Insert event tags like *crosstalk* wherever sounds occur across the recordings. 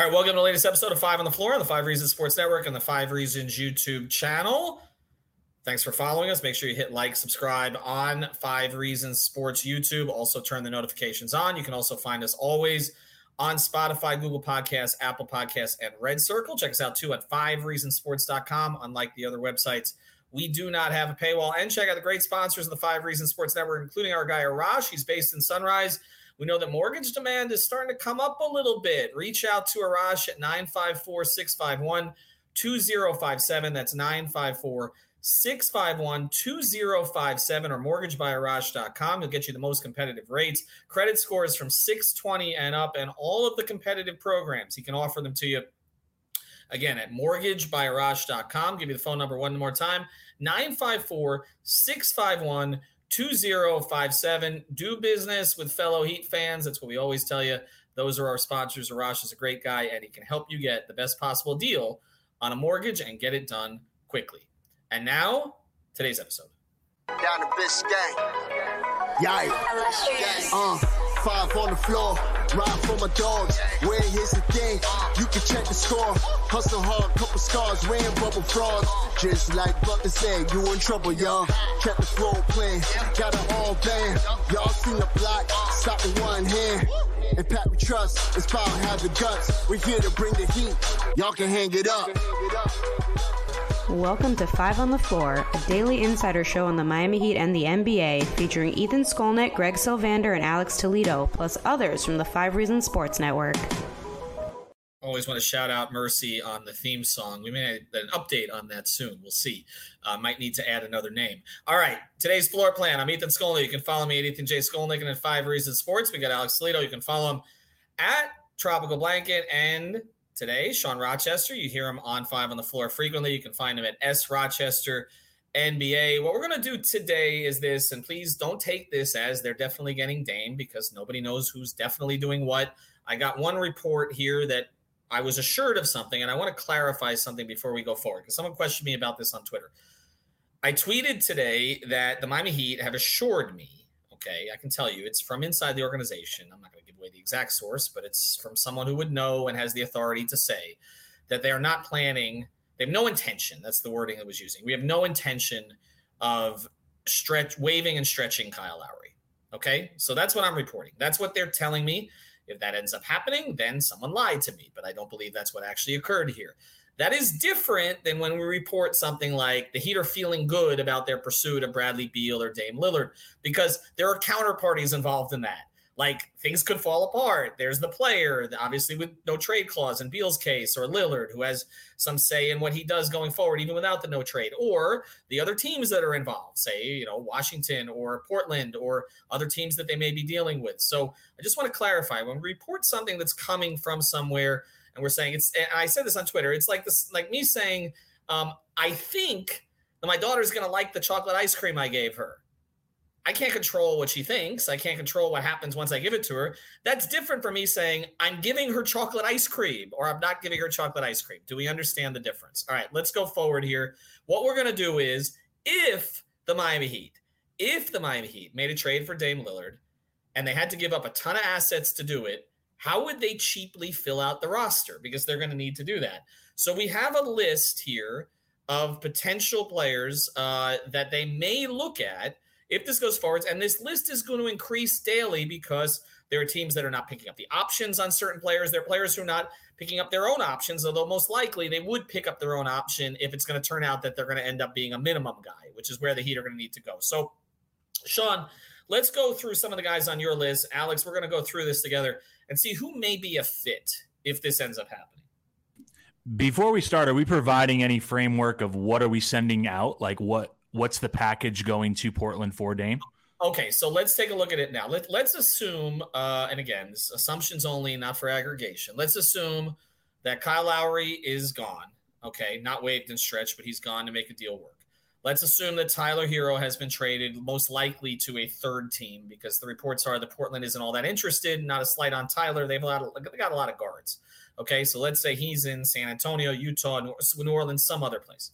All right, welcome to the latest episode of Five on the Floor on the Five Reasons Sports Network and the Five Reasons YouTube channel. Thanks for following us. Make sure you hit like, subscribe on Five Reasons Sports YouTube. Also, turn the notifications on. You can also find us always on Spotify, Google Podcasts, Apple Podcasts, and Red Circle. Check us out too at fivereasonsports.com. Unlike the other websites, we do not have a paywall. And check out the great sponsors of the Five Reasons Sports Network, including our guy Arash. He's based in Sunrise. We know that mortgage demand is starting to come up a little bit. Reach out to Arash at 954 651 2057. That's 954 651 2057 or mortgagebyarash.com. You'll get you the most competitive rates, credit scores from 620 and up, and all of the competitive programs. He can offer them to you again at mortgagebyarash.com. Give you the phone number one more time 954 651 2057. Do business with fellow Heat fans. That's what we always tell you. Those are our sponsors. Arash is a great guy, and he can help you get the best possible deal on a mortgage and get it done quickly. And now, today's episode. Down to Biscayne. Yikes. Uh, five on the floor. Ride for my dogs. Where here's the thing. You can check the score. Hustle hard, couple scars, wearing bubble frogs. Just like Butler said, you in trouble, y'all. Kept the floor playing. Got it all band. Y'all seen the block. Stop with one hand. And Pat we trust. It's power have the guts. We're here to bring the heat. Y'all can hang it up. Welcome to Five on the Floor, a daily insider show on the Miami Heat and the NBA, featuring Ethan Skolnick, Greg Sylvander, and Alex Toledo, plus others from the Five Reasons Sports Network. Always want to shout out Mercy on the theme song. We may have an update on that soon. We'll see. Uh, might need to add another name. All right, today's floor plan. I'm Ethan Skolnick. You can follow me at Ethan J. Skolnick and at Five Reasons Sports. We got Alex Toledo. You can follow him at Tropical Blanket and today. Sean Rochester, you hear him on Five on the Floor frequently. You can find him at S Rochester NBA. What we're going to do today is this, and please don't take this as they're definitely getting Dame because nobody knows who's definitely doing what. I got one report here that I was assured of something, and I want to clarify something before we go forward because someone questioned me about this on Twitter. I tweeted today that the Miami Heat have assured me okay i can tell you it's from inside the organization. I'm not going to give away the exact source but it's from someone who would know and has the authority to say that they are not planning they have no intention that's the wording that was using we have no intention of stretch waiving and stretching kyle lowry okay? So that's what i'm reporting. That's what they're telling me. If that ends up happening then someone lied to me but i don't believe that's what actually occurred here that is different than when we report something like the Heat are feeling good about their pursuit of Bradley Beal or Dame Lillard because there are counterparties involved in that. Like things could fall apart. There's the player, obviously with no trade clause in Beal's case, or Lillard, who has some say in what he does going forward, even without the no trade, or the other teams that are involved, say, you know, Washington or Portland or other teams that they may be dealing with. So I just want to clarify when we report something that's coming from somewhere and we're saying it's. And I said this on Twitter. It's like this, like me saying, um, I think that my daughter's going to like the chocolate ice cream I gave her. I can't control what she thinks. I can't control what happens once I give it to her. That's different from me saying I'm giving her chocolate ice cream or I'm not giving her chocolate ice cream. Do we understand the difference? All right, let's go forward here. What we're going to do is if the Miami Heat, if the Miami Heat made a trade for Dame Lillard and they had to give up a ton of assets to do it, how would they cheaply fill out the roster? Because they're going to need to do that. So we have a list here of potential players uh, that they may look at if this goes forwards. And this list is going to increase daily because There are teams that are not picking up the options on certain players. There are players who are not picking up their own options, although most likely they would pick up their own option if it's going to turn out that they're going to end up being a minimum guy, which is where the Heat are going to need to go. So, Sean, let's go through some of the guys on your list. Alex, we're going to go through this together and see who may be a fit if this ends up happening. Before we start, are we providing any framework of what are we sending out? Like what what's the package going to Portland for Dame? Okay, so let's take a look at it now. Let, let's assume, uh, and again, this assumptions only, not for aggregation. Let's assume that Kyle Lowry is gone. Okay, not waived and stretched, but he's gone to make a deal work. Let's assume that Tyler Herro has been traded, most likely to a third team, because the reports are that Portland isn't all that interested. Not a slight on Tyler; they've they got a lot of guards. Okay, so let's say he's in San Antonio, Utah, New Orleans, some other place.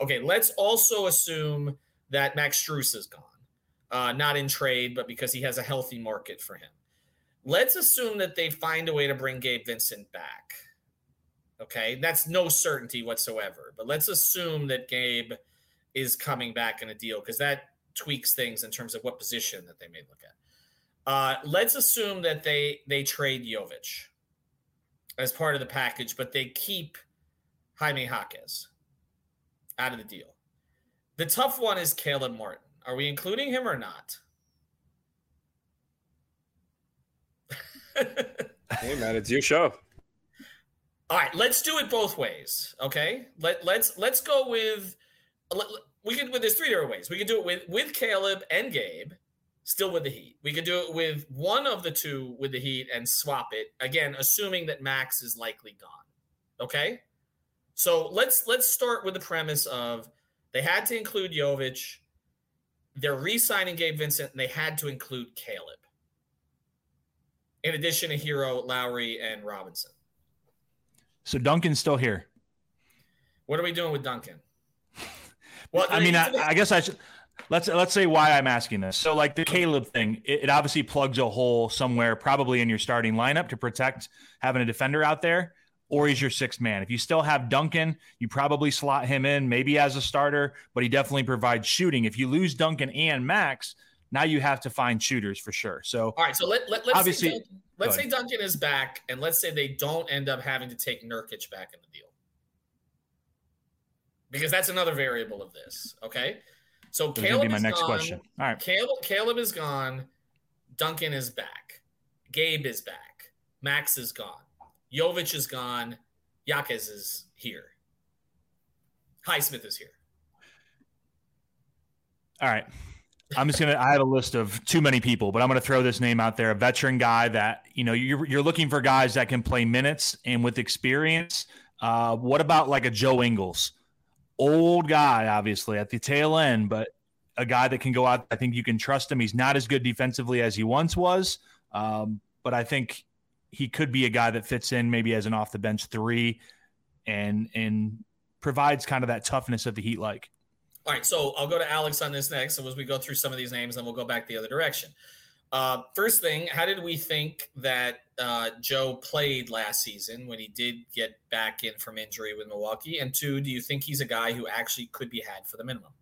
Okay, let's also assume that Max Strus is gone, uh, not in trade, but because he has a healthy market for him. Let's assume that they find a way to bring Gabe Vincent back. Okay, that's no certainty whatsoever, but let's assume that Gabe is coming back in a deal because that tweaks things in terms of what position that they may look at. Uh, let's assume that they they trade Jovic as part of the package, but they keep Jaime Jaquez out of the deal. The tough one is Caleb Martin. Are we including him or not? hey man, it's your show. All right, let's do it both ways. Okay, let let's let's go with Uh, we could with there's three different ways. We could do it with with Caleb and Gabe, still with the Heat. We could do it with one of the two with the Heat and swap it again, assuming that Max is likely gone. Okay, so let's let's start with the premise of they had to include Jovic. They're re-signing Gabe Vincent, and they had to include Caleb. In addition to Herro, Lowry, and Robinson. So Duncan's still here. What are we doing with Duncan? Well, I mean, I, I, guess I should let's let's say why I'm asking this. So, like the Caleb thing, it, it, obviously plugs a hole somewhere, probably in your starting lineup to protect having a defender out there, or he's your sixth man. If you still have Duncan, you probably slot him in, maybe as a starter, but he definitely provides shooting. If you lose Duncan and Max, now you have to find shooters for sure. So, all right. So let, let us obviously say Duncan, let's say Duncan is back, and let's say they don't end up having to take Nurkic back in the deal because that's another variable of this. Okay. So Caleb be my is next gone. question. All right. Caleb, Caleb is gone. Duncan is back. Gabe is back. Max is gone. Jovic is gone. Jaquez is here. Highsmith is here. All right. I'm just gonna. I have a list of too many people, but I'm gonna throw this name out there. A veteran guy that you know you're you're looking for guys that can play minutes and with experience. Uh, what about like a Joe Ingles? Old guy, obviously at the tail end, but a guy that can go out. I think you can trust him. He's not as good defensively as he once was, um, but I think he could be a guy that fits in maybe as an off the bench three, and and provides kind of that toughness of the Heat like. All right, so I'll go to Alex on this next. So as we go through some of these names, then we'll go back the other direction. Uh, first thing, how did we think that uh, Joe played last season when he did get back in from injury with Milwaukee? And two, do you think he's a guy who actually could be had for the minimum?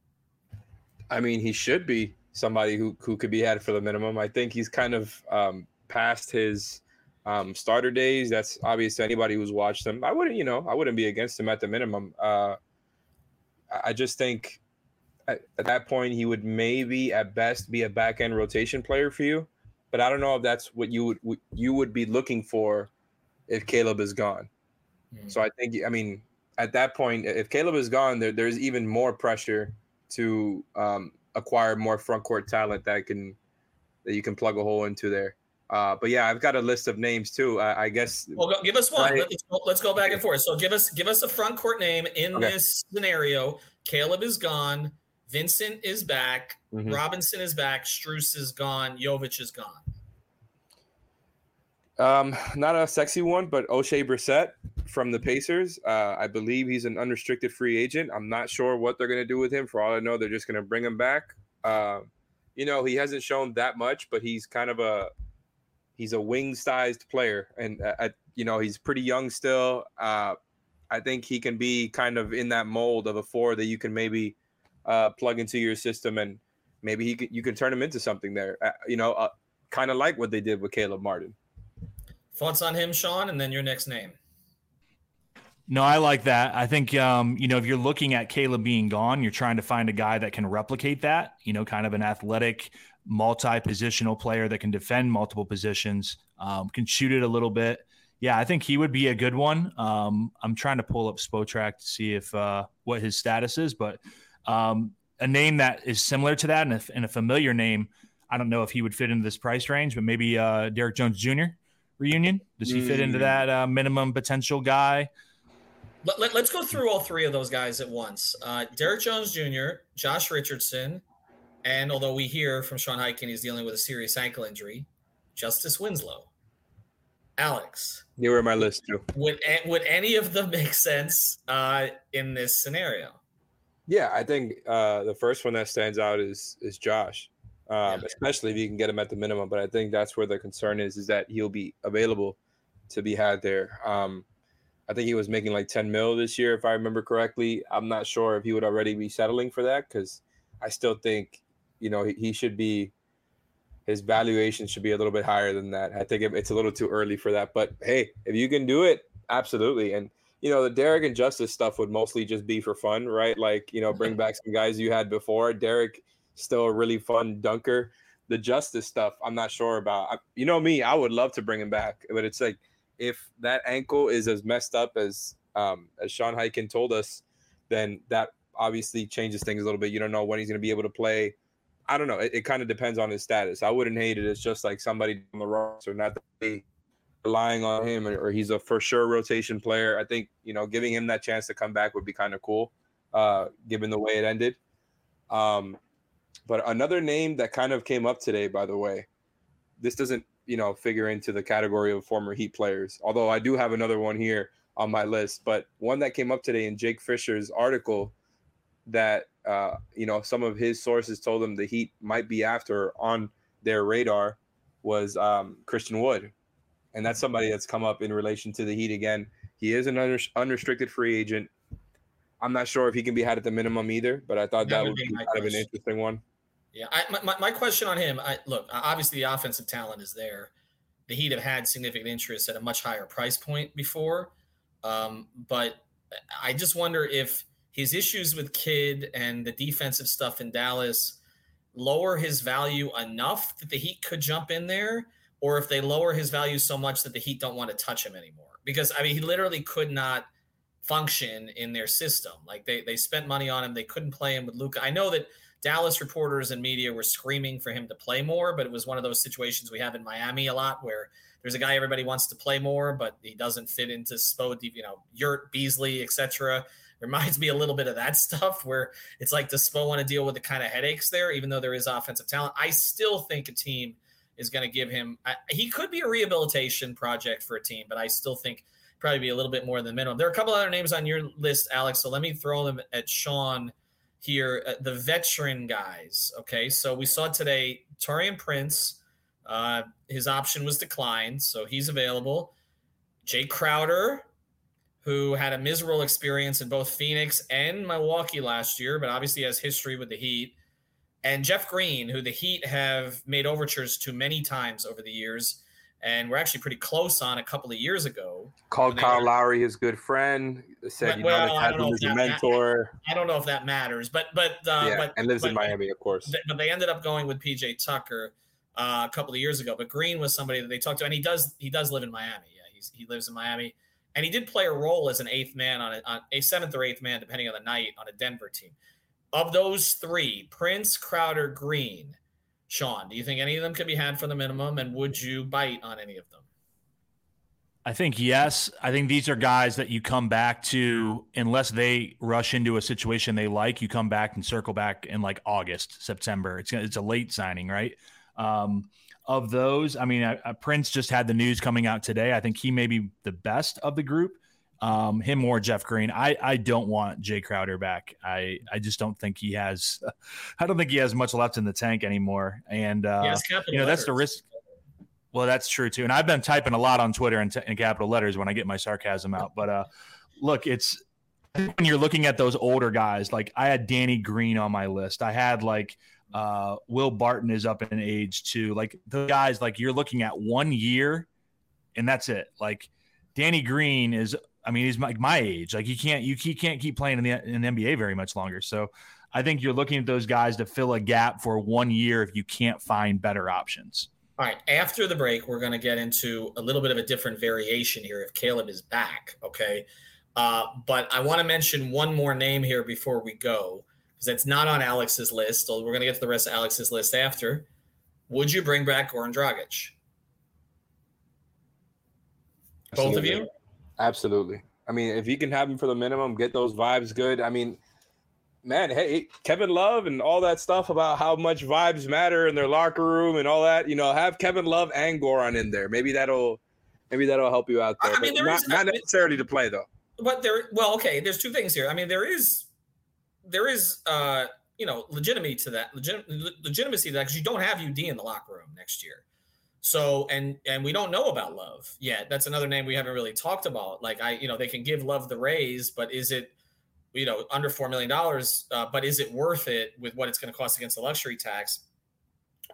I mean, he should be somebody who, who could be had for the minimum. I think he's kind of um, past his um, starter days. That's obvious to anybody who's watched him. I wouldn't, you know, I wouldn't be against him at the minimum. Uh, I just think at, at that point he would maybe at best be a back end rotation player for you. But I don't know if that's what you would you would be looking for if Caleb is gone. Mm-hmm. So I think I mean at that point if Caleb is gone, there, there's even more pressure to um, acquire more front court talent that can that you can plug a hole into there. Uh, but yeah, I've got a list of names too. I, I guess. Well, give us one. Right. Let's, go, let's, go, back and forth. So give us give us a front court name in okay. this scenario. Caleb is gone. Vincent is back. Mm-hmm. Robinson is back. Strus is gone. Jovic is gone. Um, not a sexy one, but Oshae Brissett from the Pacers. Uh, I believe he's an unrestricted free agent. I'm not sure what they're going to do with him. For all I know, they're just going to bring him back. Uh, you know, he hasn't shown that much, but he's kind of a he's a wing-sized player, and uh, you know he's pretty young still. Uh, I think he can be kind of in that mold of a four that you can maybe uh, plug into your system, and maybe he could, you can turn him into something there. Uh, you know, uh, kind of like what they did with Caleb Martin. Thoughts on him, Sean, and then your next name. No, I like that. I think um, you know if you're looking at Caleb being gone, you're trying to find a guy that can replicate that. You know, kind of an athletic, multi-positional player that can defend multiple positions, um, can shoot it a little bit. Yeah, I think he would be a good one. Um, I'm trying to pull up Spotrac to see if uh, what his status is, but um, a name that is similar to that and a, and a, familiar name. I don't know if he would fit into this price range, but maybe uh, Derrick Jones Jr. reunion. Does he mm. fit into mm. that uh, minimum potential guy? Let, us go through all three of those guys at once. Uh, Derrick Jones Jr., Josh Richardson, and although we hear from Sean Highkin he's dealing with a serious ankle injury, Justice Winslow. Alex. You were on my list too. Would would any of them make sense uh, in this scenario? Yeah, I think uh, the first one that stands out is is Josh, um, yeah. especially if you can get him at the minimum. But I think that's where the concern is: is that he'll be available to be had there. Um, I think he was making like 10 mil this year, if I remember correctly. I'm not sure if he would already be settling for that because I still think, you know, he, he, should be, his valuation should be a little bit higher than that. I think it's a little too early for that. But hey, if you can do it, absolutely. And, you know, the Derek and Justice stuff would mostly just be for fun, right? Like, you know, bring back some guys you had before. Derek, still a really fun dunker. The Justice stuff, I'm not sure about. I, you know me, I would love to bring him back, but it's like, if that ankle is as messed up as um, as Sean Highkin told us, then that obviously changes things a little bit. You don't know when he's going to be able to play. I don't know. It, it kind of depends on his status. I wouldn't hate it. It's just like somebody on the roster, not relying on him, or, he's a for sure rotation player. I think you know giving him that chance to come back would be kind of cool, uh, given the way it ended. Um, but another name that kind of came up today, by the way, this doesn't you know figure into the category of former Heat players. Although I do have another one here on my list, but one that came up today in Jake Fisher's article that uh, you know some of his sources told him the Heat might be after on their radar was um, Christian Wood, and that's somebody that's come up in relation to the Heat again. He is an unrestricted free agent. I'm not sure if he can be had at the minimum either, but I thought that, that would be kind question. of an interesting one. Yeah, I, my, my question on him, I, look, obviously the offensive talent is there. The Heat have had significant interest at a much higher price point before, um, but I just wonder if his issues with Kidd and the defensive stuff in Dallas lower his value enough that the Heat could jump in there, or if they lower his value so much that the Heat don't want to touch him anymore. Because I mean, he literally could not function in their system. Like they they spent money on him, they couldn't play him with Luka. I know that Dallas reporters and media were screaming for him to play more, but it was one of those situations we have in Miami a lot where there's a guy everybody wants to play more, but he doesn't fit into Spo, you know, Yurt, Beasley, etc. Reminds me a little bit of that *laughs* stuff where it's like, does Spo want to deal with the kind of headaches there, even though there is offensive talent? I still think a team is going to give him, I, he could be a rehabilitation project for a team, but I still think probably be a little bit more than minimum. There are a couple other names on your list, Alex. So let me throw them at Sean here, uh, the veteran guys. Okay, so we saw today Taurean Prince. Uh, his option was declined, so he's available. Jae Crowder, who had a miserable experience in both Phoenix and Milwaukee last year, but obviously has history with the Heat. And Jeff Green, who the Heat have made overtures to many times over the years and we're actually pretty close on a couple of years ago. Called Kyle Lowry his good friend. Said well, you know, had him as a mentor. I, I, don't know if that matters, but but uh, yeah, but, and lives but, in Miami, of course. But they ended up going with PJ Tucker uh, a couple of years ago. But Green was somebody that they talked to, and he does he does live in Miami. Yeah, he's, he lives in Miami, and he did play a role as an eighth man on a, on a seventh or eighth man, depending on the night, on a Denver team. Of those three, Prince, Crowder, Green. Sean, do you think any of them could be had for the minimum, and would you bite on any of them? I think yes. I think these are guys that you come back to unless they rush into a situation they like. You come back and circle back in like August, September. It's it's a late signing, right? Um, of those, I mean, uh, Prince just had the news coming out today. I think he may be the best of the group. Um, him or Jeff Green. I I don't want Jae Crowder back. I I just don't think he has. *laughs* I don't think he has much left in the tank anymore. And uh, you know that's the risk. Well, that's true too. And I've been typing a lot on Twitter in, t- in capital letters when I get my sarcasm out. But uh, look, it's when you're looking at those older guys. Like I had Danny Green on my list. I had like Uh, Will Barton is up in age too. Like the guys, like you're looking at one year, and that's it. Like Danny Green is. I mean, he's like my, my age. Like he can't you he can't keep playing in the in the NBA very much longer. So I think you're looking at those guys to fill a gap for one year if you can't find better options. All right. After the break, we're going to get into a little bit of a different variation here if Caleb is back. Okay. Uh, but I want to mention one more name here before we go because it's not on Alex's list. So we're going to get to the rest of Alex's list after. Would you bring back Goran Dragic? Both of you? Absolutely. I mean, if you can have him for the minimum, get those vibes good. I mean, man, hey, Kevin Love and all that stuff about how much vibes matter in their locker room and all that. You know, have Kevin Love and Goran in there. Maybe that'll, maybe that'll help you out there. I mean, there not, is, not necessarily to play though. But there, well, okay. There's two things here. I mean, there is, there is, uh, you know, legitimacy to that, legit, legitimacy to that because you don't have UD in the locker room next year. So and and we don't know about Love yet. That's another name we haven't really talked about. Like I, you know, they can give Love the raise, but is it you know, under four million dollars. Uh, but is it worth it with what it's going to cost against the luxury tax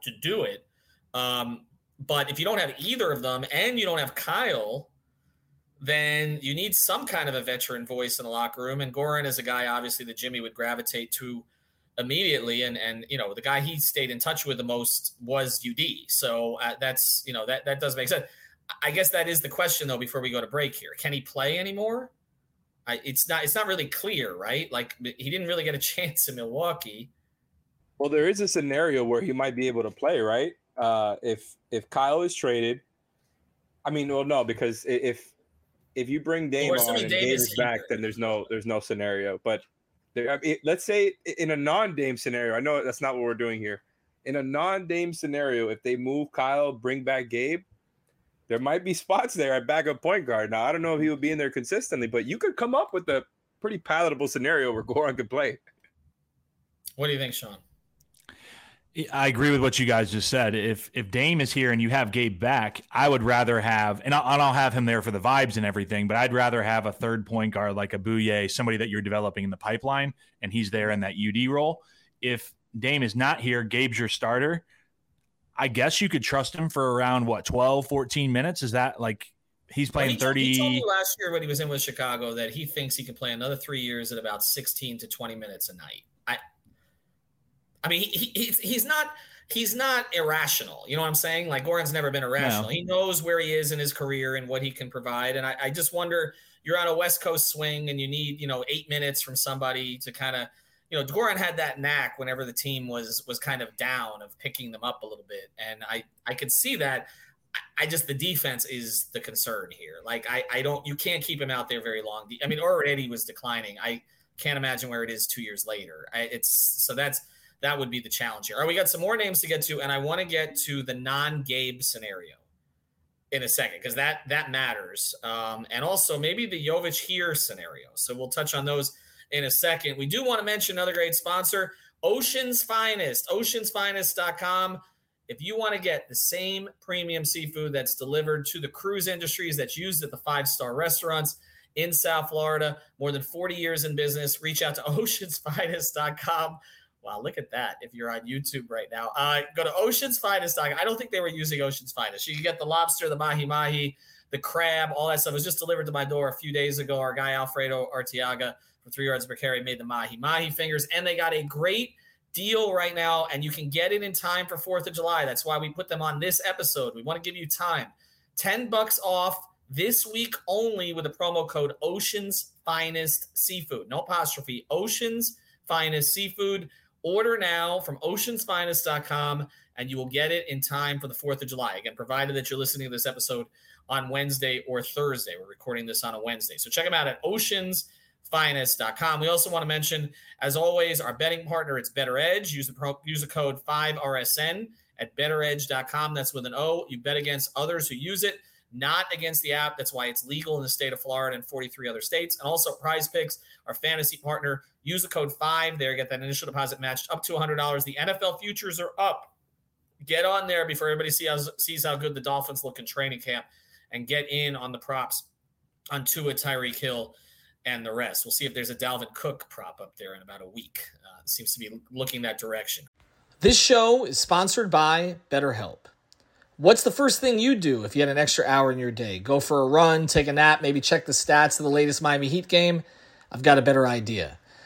to do it? Um, but if you don't have either of them and you don't have Kyle, then you need some kind of a veteran voice in the locker room. And Goran is a guy, obviously, that Jimmy would gravitate to immediately. And and you know, the guy he stayed in touch with the most was UD. So uh, that's you know that that does make sense. I guess that is the question though. Before we go to break here, can he play anymore? I, it's not it's not really clear, right? Like he didn't really get a *laughs* chance in Milwaukee. Well, there is a scenario where he might be able to play, right? Uh, if if Kyle is traded, I mean, well, no, because if if you bring Dame on and Dame is back, then there's no there's no scenario. But there, I mean, let's say in a non-Dame scenario, I know that's not what we're doing here. In a non-Dame scenario, if they move Kyle, bring back Gabe, there might be spots there at backup point guard. Now, I don't know if he would be in there consistently, but you could come up with a pretty palatable scenario where Goran could play. What do you think, Sean? I agree with what you guys just said. If if Dame is here and you have Gabe back, I would rather have, and I'll, I'll have him there for the vibes and everything, but I'd rather have a third point guard like a Bouyea, somebody that you're developing in the pipeline, and he's there in that UD role. If Dame is not here, Gabe's your starter. I guess you could trust him for around what 12, 14 minutes. Is that like he's playing well, he 30? He told me last year when he was in with Chicago that he thinks he can play another three years at about 16 to 20 minutes a night. I, mean, he, he's, he's not he's not irrational. You know what I'm saying? Like Goran's never been irrational. No. He knows where he is in his career and what he can provide. And I, I just wonder, you're on a West Coast swing and you need, you know, eight minutes from somebody to kind of you know, Goran had that knack whenever the team was was kind of down of picking them up a little bit, and I I could see that. I just the defense is the concern here. Like I I don't you can't keep him out there very long. I mean already was declining. I can't imagine where it is two years later. I, it's so that's that would be the challenge here. All right, we got some more names to get to, and I want to get to the non-Gabe scenario in a second because that that matters, um, and also maybe the Jovic here scenario. So we'll touch on those in a second. We do want to mention another great sponsor, Ocean's Finest, oceansfinest.com. If you want to get the same premium seafood that's delivered to the cruise industries that's used at the five star restaurants in South Florida, more than 40 years in business, reach out to *laughs* oceansfinest.com. Wow, look at that. If you're on YouTube right now, uh, go to Ocean's Finest. I don't think they were using Ocean's Finest. You can get the lobster, the mahi mahi, the crab, all that stuff. It was just delivered to my door a few days ago. Our guy, Alfredo Artiaga, for three yards per carry, made the mahi mahi fingers, and they got a great deal right now, and you can get it in time for Fourth of July. That's why we put them on this episode. We want to give you time, ten bucks off this week only with the promo code Oceans Finest Seafood. No apostrophe. Oceans Finest Seafood. Order now from oceansfinest.com and you will get it in time for the 4th of July. Again, provided that you're listening to this episode on Wednesday or Thursday. We're recording this on a Wednesday. So check them out at Oceans finest.com. We also want to mention, as always, our betting partner, it's BettorEdge. Use the pro, use the code 5RSN at bettoredge.com. That's with an O. You bet against others who use it, not against the app. That's why it's legal in the state of Florida and 43 other states. And also Prize Picks, our fantasy partner. Use the code 5 there, get that initial deposit matched up to $100. The NFL futures are up. Get on there before everybody see how, sees how good the Dolphins look in training camp and get in on the props on Tua Tyreek Hill and the rest. We'll see if there's a Dalvin Cook prop up there in about a week. Uh, seems to be looking that direction. This show is sponsored by BetterHelp. What's the first thing you'd do if you had an extra hour in your day? Go for a run, take a nap, maybe check the stats of the latest Miami Heat game? I've got a better idea.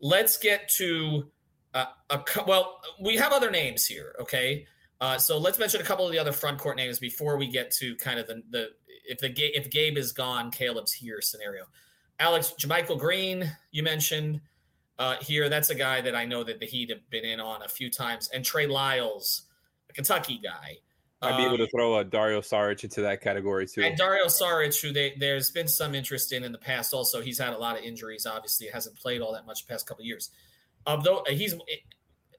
let's get to uh, a well. We have other names here, okay? Uh, so let's mention a couple of the other front court names before we get to kind of the the if the if Gabe is gone, Caleb's here scenario. Alex JaMychal Green, you mentioned uh, here. That's a guy that I know that the Heat have been in on a few times, and Trey Lyles, a Kentucky guy. I'd be able Um, to throw a Dario Saric into that category too. and Dario Saric, who they, there's been some interest in in the past, also he's had a lot of injuries. Obviously, hasn't played all that much the past couple of years. Although he's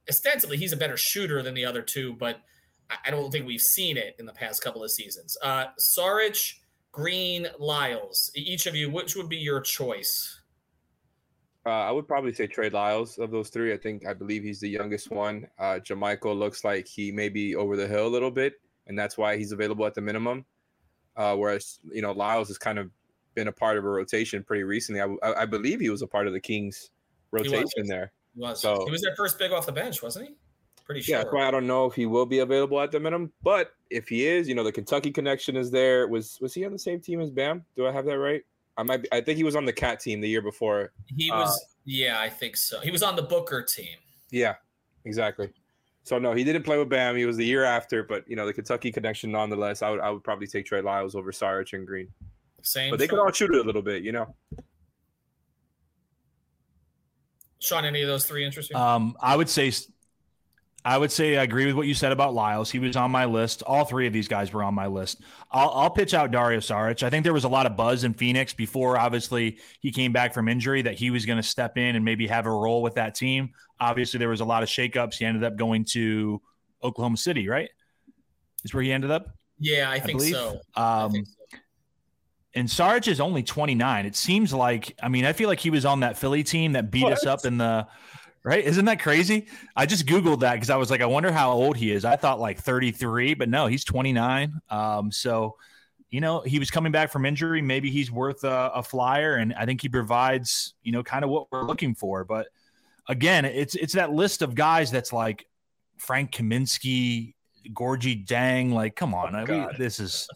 ostensibly he's a better shooter than the other two, but I- I don't think we've seen it in the past couple of seasons. Uh, Saric, Green, Lyles. Each of you, which would be your choice? Uh, I would probably say Trey Lyles of those three. I think I believe he's the youngest one. Uh, Jamichael looks like he may be over the hill a little bit, and that's why he's available at the minimum. Uh, whereas you know Lyles has kind of been a part of a rotation pretty recently. I, I, believe he was a part of the Kings rotation there. He was So- he was their first big off the bench, wasn't he? Pretty sure. Yeah, that's why I don't know if he will be available at the minimum. But if he is, you know, the Kentucky connection is there. Was was he on the same team as Bam? Do I have that right? I might. Be, I think he was on the Cat team the year before. he uh, was. yeah, I think so. He was on the Booker team. Yeah, exactly. So no, he didn't play with Bam. He was the year after, but you know the Kentucky connection nonetheless. I would I would probably take Trey Lyles over Saric and Green, Same. but they could all shoot it a little bit, you know. Sean, any of those three interest you? Um, I would say, I would say I agree with what you said about Lyles. He was on my list. All three of these guys were on my list. I'll, I'll pitch out Dario Saric. I think there was a lot of buzz in Phoenix before, obviously, he came back from injury that he was going to step in and maybe have a role with that team. Obviously, there was a lot of shakeups. He ended up going to Oklahoma City, right? Is where he ended up. yeah, I think believe. so. I Um, think so. and Sarge is only 29. It seems like, I mean, I feel like he was on that Philly team that beat us up in the, right? Isn't that crazy? I just Googled that because I was like, I wonder how old he is. I thought like 33, but no, he's 29. Um, so, you know, he was coming back from injury. Maybe he's worth a, a flyer. And I think he provides, you know, kind of what we're looking for. But again, it's, it's that list of guys that's like Frank Kaminsky, Gorgui Dieng. Like, come on. I- we, this is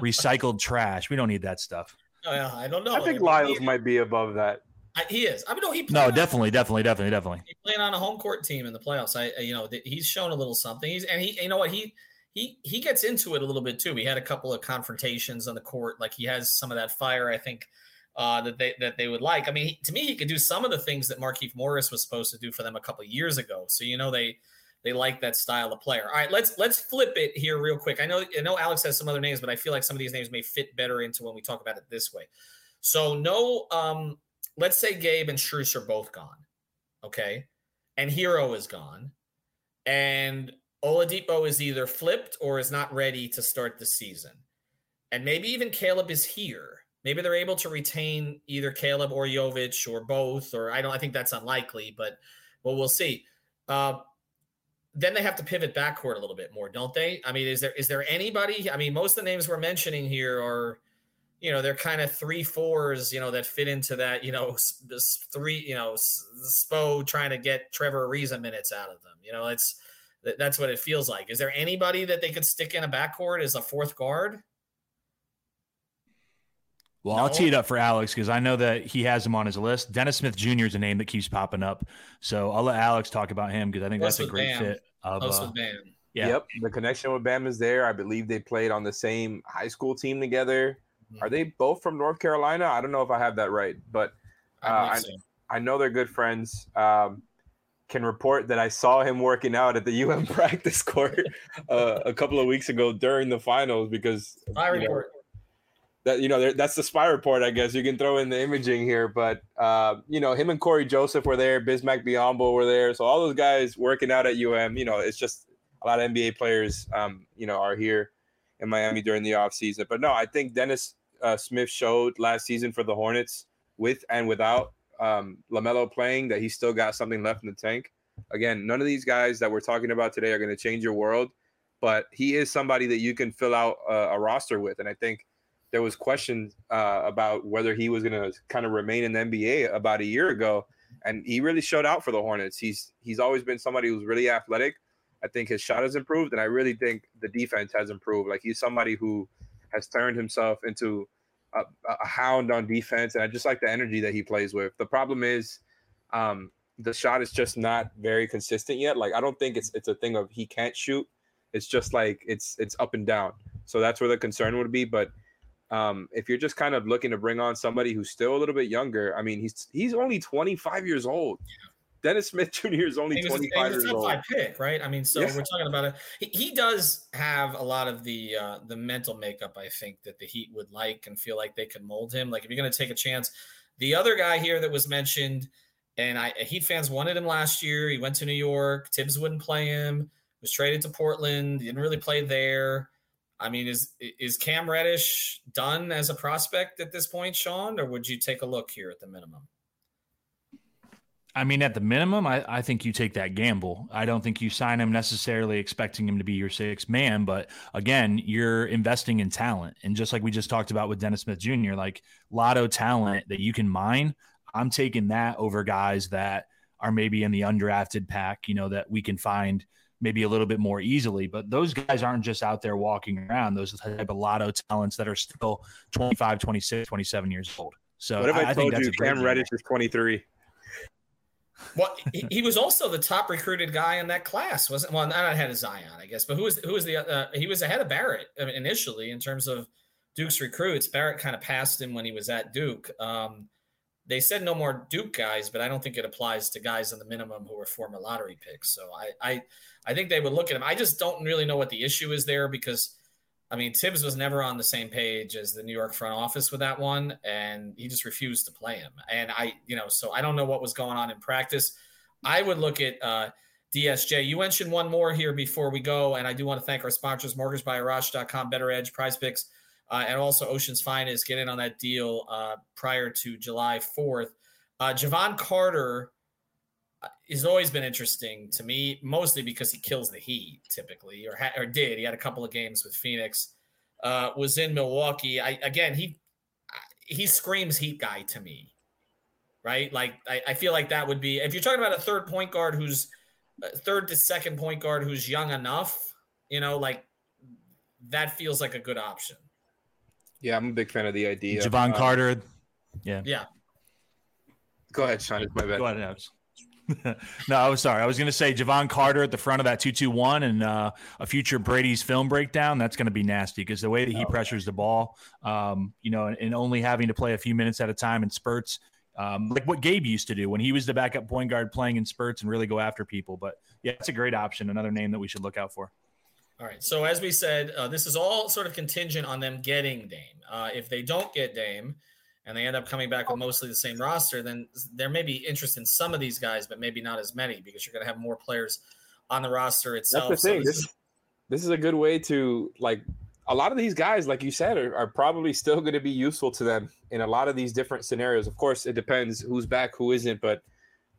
recycled trash. We don't need that stuff. Oh, yeah, I don't know. I think mean, Lyles might be above that. I, he is. I mean, no, he No, definitely, definitely, definitely, definitely. He played on a home court team in the playoffs. I, you know, th- he's shown a little something. He's and he, you know what, he he he gets into it a little bit too. He had a couple of confrontations on the court. Like he has some of that fire. I think uh, that they that they would like. I mean, he, to me, he could do some of the things that Markieff Morris was supposed to do for them a couple years ago. So you know they they like that style of player. All right, let's let's flip it here real quick. I know I know Alex has some other names, but I feel like some of these names may fit better into when we talk about it this way. So no, um, let's say Gabe and Strus are both gone, okay, and Herro is gone, and Oladipo is either flipped or is not ready to start the season, and maybe even Caleb is here. Maybe they're able to retain either Caleb or Jovic or both, or I don't. I think that's unlikely, but well, we'll see. Uh, then they have to pivot backcourt a little bit more, don't they? I mean, is there is there anybody? I mean, most of the names we're mentioning here are, you know, they're kind of three fours, you know, that fit into that, you know, *laughs* this three, you know, Spo trying to get Trevor Ariza minutes out of them. You know, it's that's what it feels like. Is there anybody that they could stick in a backcourt as a fourth guard? Well, no. I'll tee it up for Alex because I know that he has him on his list. Dennis Smith Jr. is a name that keeps popping up. So I'll let Alex talk about him because I think Plus that's a great Bam. fit. Of, uh, yeah. Yep. The connection with Bam is there. I believe they played on the same high school team together. Are they both from North Carolina? I don't know if I have that right, but uh, I, so. I, know they're good friends. Um, can report that I saw him working out at the *laughs* UM practice court uh, a couple of weeks ago during the finals because I report. Know, that you know that's the spy report i guess you can throw in the imaging here but uh, you know him and cory joseph were there bismack biyombo were there so all those guys working out at um you know it's just a lot of nba players um, you know are here in miami during the off season but no i think dennis uh, smith showed last season for the hornets with and without um, lamelo playing that he still got something left in the tank again none of these guys that we're talking about today are going to change your world but he is somebody that you can fill out a, a roster with and i think there was questions uh, about whether he was going to kind of remain in the NBA about a year ago, and he really showed out for the Hornets. He's he's always been somebody who's really athletic. I think his shot has improved, and I really think the defense has improved. Like he's somebody who has turned himself into a, a hound on defense, and I just like the energy that he plays with. The problem is, um, the shot is just not very consistent yet. Like I don't think it's it's a thing of he can't shoot. It's just like it's it's up and down. So that's where the concern would be. But um, if you're just kind of looking to bring on somebody who's still a little bit younger, I mean, he's he's only 25 years old. Dennis Smith *laughs* Jr. is only 25 years old. pick, right? I mean, so yeah. we're talking about it. He, he, does have a lot of the uh, the mental makeup, I think, that the Heat would like and feel like they could mold him. Like if you're going to take a chance, the other guy here that was mentioned, and I Heat fans wanted him last year. He went to New York. Thibs wouldn't play him. Was traded to Portland. Didn't really play there. I mean, is is Cam Reddish done as a prospect at this point, Sean, or would you take a look here at the minimum? I mean, at the minimum, I, I think you take that gamble. I don't think you sign him necessarily expecting him to be your sixth man, but again, you're investing in talent. And just like we just talked about with Dennis Smith Jr., like lotto talent that you can mine, I'm taking that over guys that are maybe in the undrafted pack, you know, that we can find – maybe a little bit more easily. But those guys aren't just out there walking around. Those type of lotto talents that are still 25, 26, 27 years old. So what if I, I told you Cam Reddish is 23? Well, he, he, was also the top recruited guy in that class, wasn't? Well, not ahead of Zion, I guess. But who was who was the? Uh, he was ahead of Barrett initially in terms of Duke's recruits. Barrett kind of passed him when he was at Duke. Um, they said no more Duke guys, but I don't think it applies to guys on the minimum who were former lottery picks. So I, I, I think they would look at him. I just don't really know what the issue is there because, I mean, Thibs was never on the same page as the New York front office with that one, and he just refused to play him. And I, you know, so I don't know what was going on in practice. I would look at uh, DSJ. You mentioned one more here before we go, and I do want to thank our sponsors, mortgagebyarash.com, BettorEdge, Prize Picks uh, and also Ocean's Finest get in on that deal uh, prior to July 4th. Uh, Jevon Carter has always been interesting to me, mostly because he kills the Heat typically, or ha- or did. He had a couple of games with Phoenix. Uh, was in Milwaukee. I again he he screams Heat guy to me, right? Like I, I feel like that would be if you're talking about a third point guard who's uh, third to second point guard who's young enough, you know, like that feels like a good option. Yeah, I'm a big fan of the idea. Jevon uh, Carter. Yeah. Yeah. Go ahead, Sean. It's my bad. Go ahead, Alex. *laughs* no, I was sorry. I was going to say Jevon Carter at the front of that two-two-one and uh, a future Brady's film breakdown. That's going to be nasty because the way that he oh. pressures the ball, um, you know, and, and, only having to play a few minutes at a time in spurts, um, like what Gabe used to do when he was the backup point guard playing in spurts and really go after people. But yeah, it's a great option. Another name that we should look out for. All right. So as we said, uh, this is all sort of contingent on them getting Dame. Uh, if they don't get Dame and they end up coming back with mostly the same roster, then there may be interest in some of these guys, but maybe not as many because you're going to have more players on the roster itself. That's the thing. So this, this, this is a good way to like a lot of these guys, like you said, are, are probably still going to be useful to them in a lot of these different scenarios. Of course, it depends who's back, who isn't, but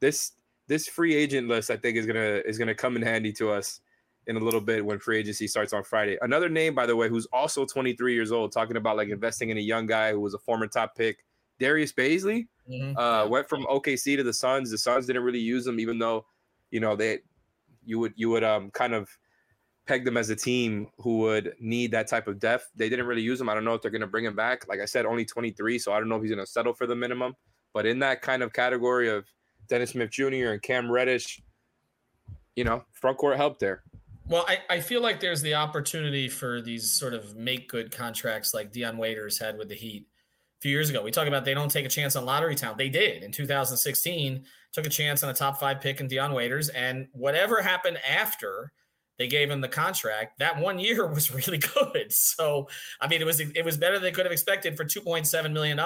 this this free agent list, I think, is gonna is gonna come in handy to us in a little bit when free agency starts on Friday. Another name, by the way, who's also 23 years old, talking about like investing in a young guy who was a former top pick, Darius Bazley, mm-hmm. uh, went from OKC to the Suns. The Suns didn't really use him, even though, you know, they you would you would um kind of peg them as a team who would need that type of depth. They didn't really use him. I don't know if they're going to bring him back. Like I said, only 23, so I don't know if he's going to settle for the minimum. But in that kind of category of Dennis Smith Jr. and Cam Reddish, you know, front court help there. Well, I, I feel like there's the opportunity for these sort of make good contracts like Dion Waiters had with the Heat a few years ago. We talk about they don't take a chance on lottery talent. They did in 2016, took a chance on a top five pick in Dion Waiters. And whatever happened after they gave him the contract, that one year *laughs* was really good. So, I mean, it was it was better than they could have expected for $2.7 million.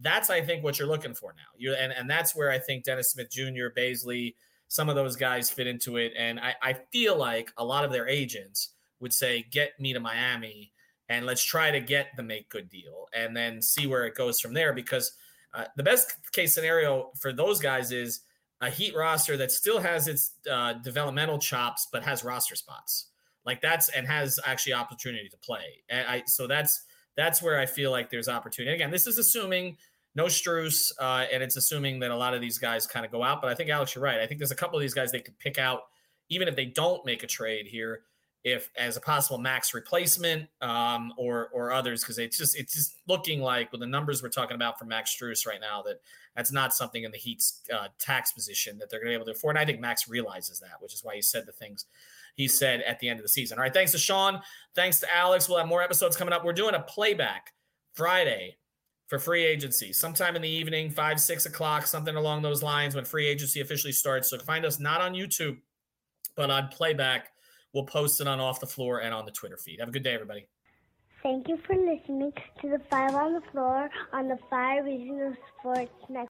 That's, I think, what you're looking for now. You and, and that's where I think Dennis Smith Jr., Bazley, some of those guys fit into it. And I, I feel like a lot of their agents would say, get me to Miami and let's try to get the make good deal and then see where it goes from there. Because uh, the best case scenario for those guys is a Heat roster that still has its uh, developmental chops, but has roster spots like that's and has actually opportunity to play. And I so that's that's where I feel like there's opportunity. Again, this is assuming no Strus, uh, and it's assuming that a lot of these guys kind of go out. But I think Alex, you're right. I think there's a couple of these guys they could pick out, even if they don't make a trade here, if as a possible Max replacement um, or or others, because it's just it's just looking like with the numbers we're talking about for Max Strus right now that that's not something in the Heat's uh, tax position that they're going to be able to afford. And I think Max realizes that, which is why he said the things he said at the end of the season. All right, thanks to Sean, thanks to Alex. We'll have more episodes coming up. We're doing a playback Friday for free agency sometime in the evening, five, six o'clock, something along those lines when free agency officially starts. So find us not on YouTube, but on playback. We'll post it on Off the Floor and on the Twitter feed. Have a good day, everybody. Thank you for listening to the Five on the Floor on the Five Reasons Sports Network.